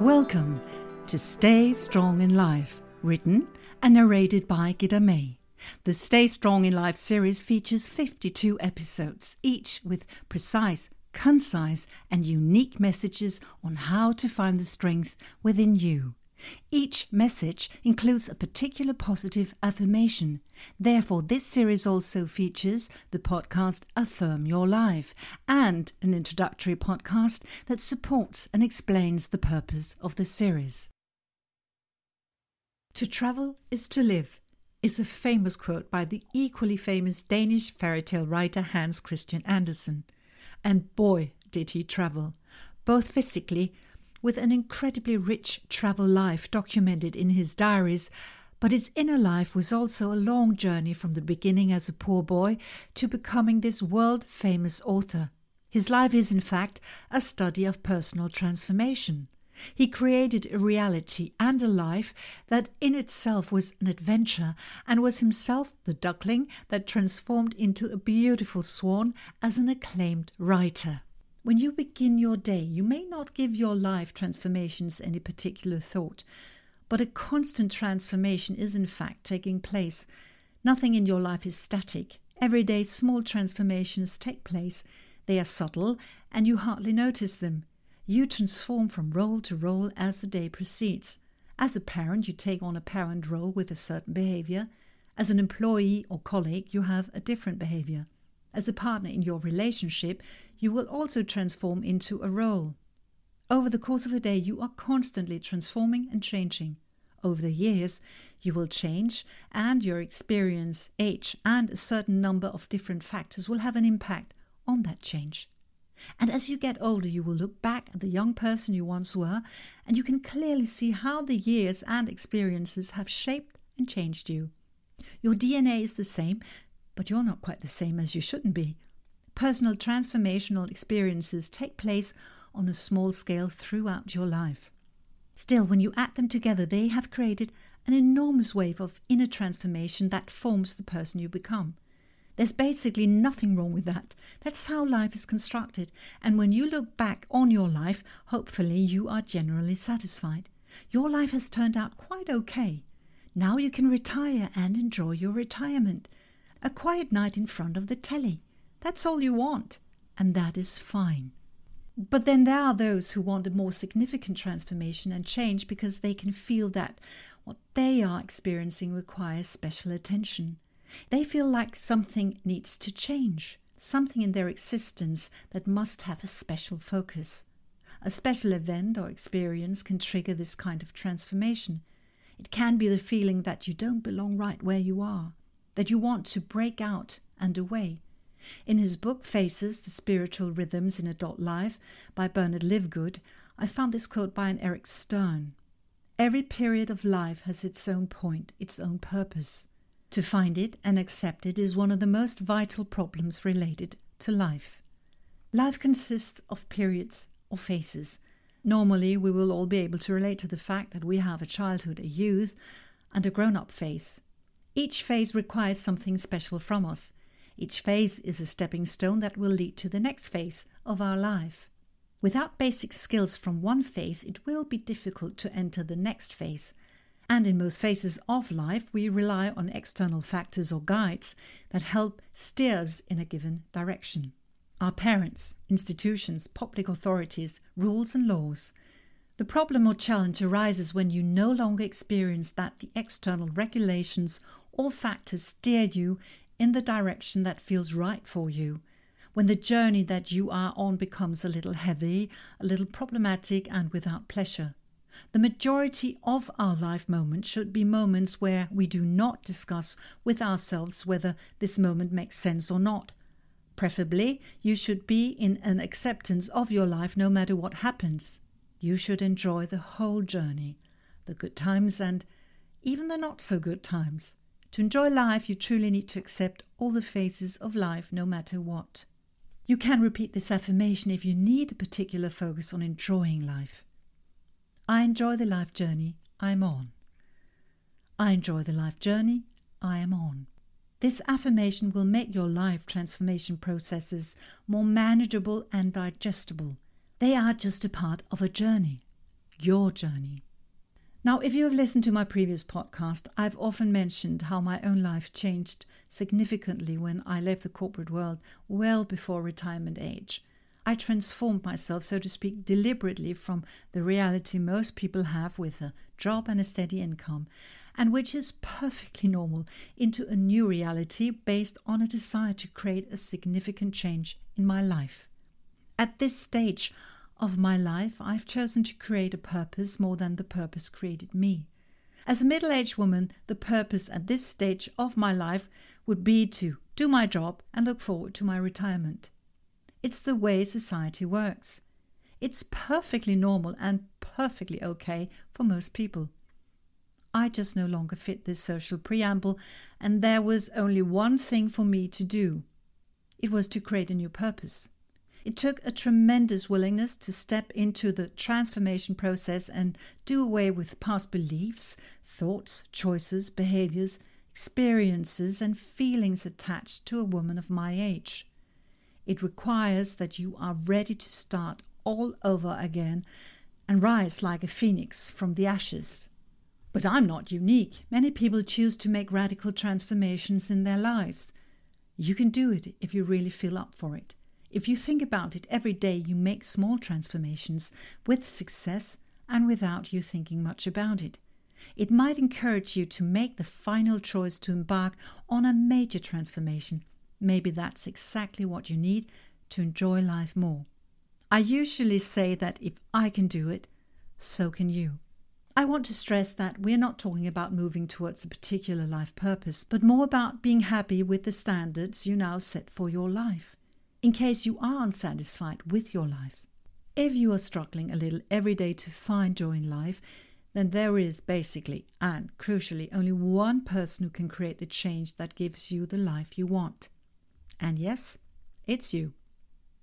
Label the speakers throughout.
Speaker 1: Welcome to Stay Strong in Life, written and narrated by Gittemaj. The Stay Strong in Life series features 52 episodes, each with precise, concise, and unique messages on how to find the strength within you. Each message includes a particular positive affirmation. Therefore, this series also features the podcast Affirm Your Life and an introductory podcast that supports and explains the purpose of the series. To travel is to live is a famous quote by the equally famous Danish fairy tale writer Hans Christian Andersen. And boy, did he travel, both physically with an incredibly rich travel life documented in his diaries, but his inner life was also a long journey from the beginning as a poor boy to becoming this world famous author. His life is, in fact, a study of personal transformation. He created a reality and a life that in itself was an adventure and was himself the duckling that transformed into a beautiful swan as an acclaimed writer. When you begin your day, you may not give your life transformations any particular thought, but a constant transformation is in fact taking place. Nothing in your life is static. Every day, small transformations take place. They are subtle, and you hardly notice them. You transform from role to role as the day proceeds. As a parent, you take on a parent role with a certain behavior. As an employee or colleague, you have a different behavior. As a partner in your relationship, you will also transform into a role. Over the course of a day, you are constantly transforming and changing. Over the years, you will change, and your experience, age, and a certain number of different factors will have an impact on that change. And as you get older, you will look back at the young person you once were, and you can clearly see how the years and experiences have shaped and changed you. Your DNA is the same, but you're not quite the same as you shouldn't be. Personal transformational experiences take place on a small scale throughout your life. Still, when you add them together, they have created an enormous wave of inner transformation that forms the person you become. There's basically nothing wrong with that. That's how life is constructed. And when you look back on your life, hopefully you are generally satisfied. Your life has turned out quite okay. Now you can retire and enjoy your retirement. A quiet night in front of the telly. That's all you want, and that is fine. But then there are those who want a more significant transformation and change because they can feel that what they are experiencing requires special attention. They feel like something needs to change, something in their existence that must have a special focus. A special event or experience can trigger this kind of transformation. It can be the feeling that you don't belong right where you are, that you want to break out and away, in his book Phases The Spiritual Rhythms in Adult Life by Bernard Lievegoed, I found this quote by an Eric Stern Every period of life has its own point, its own purpose. To find it and accept it is one of the most vital problems related to life. Life consists of periods or phases. Normally, we will all be able to relate to the fact that we have a childhood, a youth, and a grown up phase. Each phase requires something special from us. Each phase is a stepping stone that will lead to the next phase of our life. Without basic skills from one phase, it will be difficult to enter the next phase. And in most phases of life, we rely on external factors or guides that help steer us in a given direction. Our parents, institutions, public authorities, rules, and laws. The problem or challenge arises when you no longer experience that the external regulations or factors steer you in the direction that feels right for you. When the journey that you are on becomes a little heavy, a little problematic, and without pleasure. The majority of our life moments should be moments where we do not discuss with ourselves whether this moment makes sense or not. Preferably, you should be in an acceptance of your life no matter what happens. You should enjoy the whole journey, the good times and even the not so good times. To enjoy life, you truly need to accept all the phases of life, no matter what. You can repeat this affirmation if you need a particular focus on enjoying life. I enjoy the life journey I am on. I enjoy the life journey I am on. This affirmation will make your life transformation processes more manageable and digestible. They are just a part of a journey. your journey. Now, if you have listened to my previous podcast, I've often mentioned how my own life changed significantly when I left the corporate world well before retirement age. I transformed myself, so to speak, deliberately from the reality most people have with a job and a steady income, and which is perfectly normal, into a new reality based on a desire to create a significant change in my life. At this stage of my life, I've chosen to create a purpose more than the purpose created me. As a middle aged woman, the purpose at this stage of my life would be to do my job and look forward to my retirement. It's the way society works. It's perfectly normal and perfectly okay for most people. I just no longer fit this social preamble, and there was only one thing for me to do it was to create a new purpose. It took a tremendous willingness to step into the transformation process and do away with past beliefs, thoughts, choices, behaviors, experiences, and feelings attached to a woman of my age. It requires that you are ready to start all over again and rise like a phoenix from the ashes. But I'm not unique. Many people choose to make radical transformations in their lives. You can do it if you really feel up for it. If you think about it every day, you make small transformations with success and without you thinking much about it. It might encourage you to make the final choice to embark on a major transformation Maybe that's exactly what you need to enjoy life more. I usually say that if I can do it, so can you. I want to stress that we're not talking about moving towards a particular life purpose, but more about being happy with the standards you now set for your life, in case you are unsatisfied with your life. If you are struggling a little every day to find joy in life, then there is basically and crucially only one person who can create the change that gives you the life you want. And yes, it's you.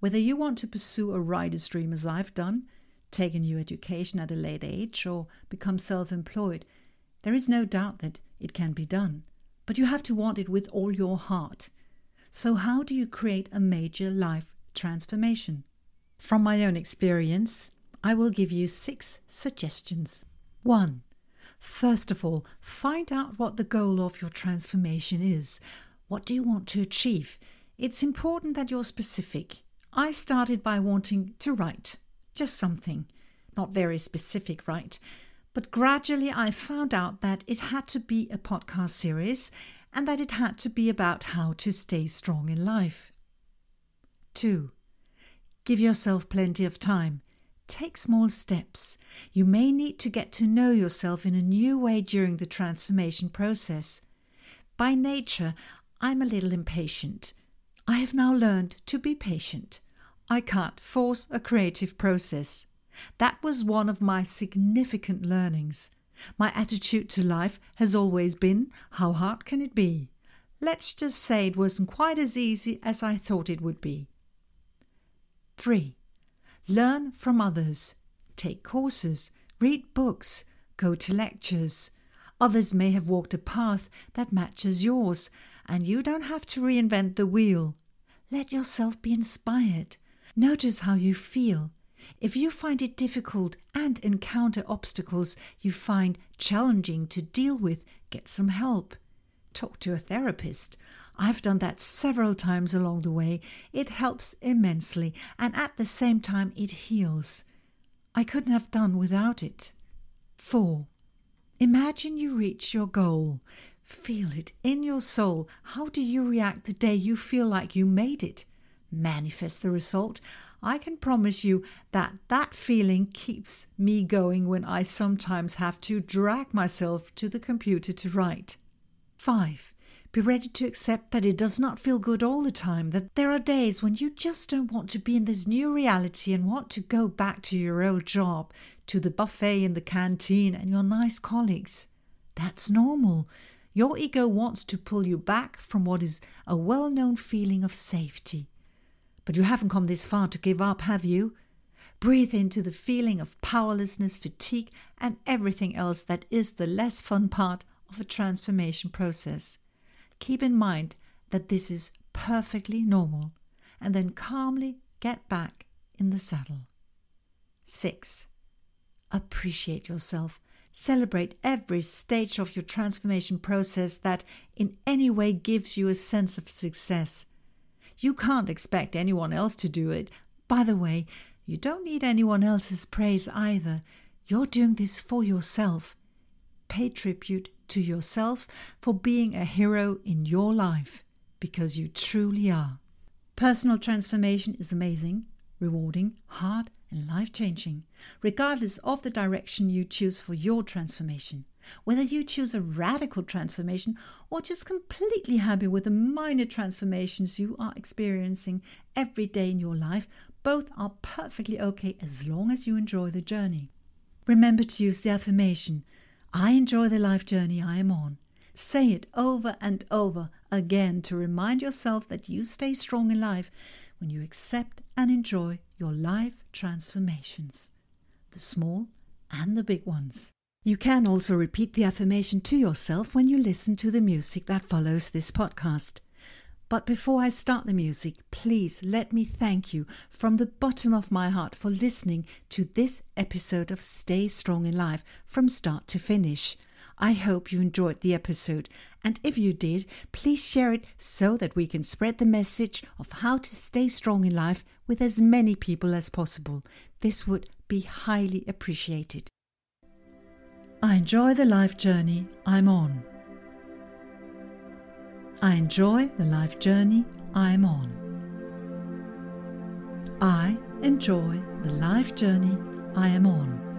Speaker 1: Whether you want to pursue a writer's dream as I've done, take a new education at a late age, or become self employed, there is no doubt that it can be done. But you have to want it with all your heart. So, how do you create a major life transformation? From my own experience, I will give you six suggestions. One, first of all, find out what the goal of your transformation is. What do you want to achieve? It's important that you're specific. I started by wanting to write, just something, not very specific, right? But gradually I found out that it had to be a podcast series and that it had to be about how to stay strong in life. 2. Give yourself plenty of time. Take small steps. You may need to get to know yourself in a new way during the transformation process. By nature, I'm a little impatient. I have now learned to be patient. I can't force a creative process. That was one of my significant learnings. My attitude to life has always been how hard can it be? Let's just say it wasn't quite as easy as I thought it would be. 3. Learn from others. Take courses, read books, go to lectures. Others may have walked a path that matches yours, and you don't have to reinvent the wheel. Let yourself be inspired. Notice how you feel. If you find it difficult and encounter obstacles you find challenging to deal with, get some help. Talk to a therapist. I've done that several times along the way. It helps immensely, and at the same time, it heals. I couldn't have done without it. 4. Imagine you reach your goal. Feel it in your soul. How do you react the day you feel like you made it? Manifest the result. I can promise you that that feeling keeps me going when I sometimes have to drag myself to the computer to write. 5. Be ready to accept that it does not feel good all the time, that there are days when you just don't want to be in this new reality and want to go back to your old job, to the buffet in the canteen and your nice colleagues. That's normal. Your ego wants to pull you back from what is a well known feeling of safety. But you haven't come this far to give up, have you? Breathe into the feeling of powerlessness, fatigue, and everything else that is the less fun part of a transformation process. Keep in mind that this is perfectly normal, and then calmly get back in the saddle. 6. Appreciate yourself. Celebrate every stage of your transformation process that in any way gives you a sense of success. You can't expect anyone else to do it. By the way, you don't need anyone else's praise either. You're doing this for yourself. Pay tribute to yourself for being a hero in your life because you truly are. Personal transformation is amazing, rewarding, hard, and life changing, regardless of the direction you choose for your transformation. Whether you choose a radical transformation or just completely happy with the minor transformations you are experiencing every day in your life, both are perfectly okay as long as you enjoy the journey. Remember to use the affirmation I enjoy the life journey I am on. Say it over and over again to remind yourself that you stay strong in life when you accept and enjoy your life transformations, the small and the big ones. You can also repeat the affirmation to yourself when you listen to the music that follows this podcast. But before I start the music, please let me thank you from the bottom of my heart for listening to this episode of Stay Strong in Life from start to finish. I hope you enjoyed the episode, and if you did, please share it so that we can spread the message of how to stay strong in life with as many people as possible. This would be highly appreciated. I enjoy the life journey I'm on. I enjoy the life journey I'm on. I enjoy the life journey I am on.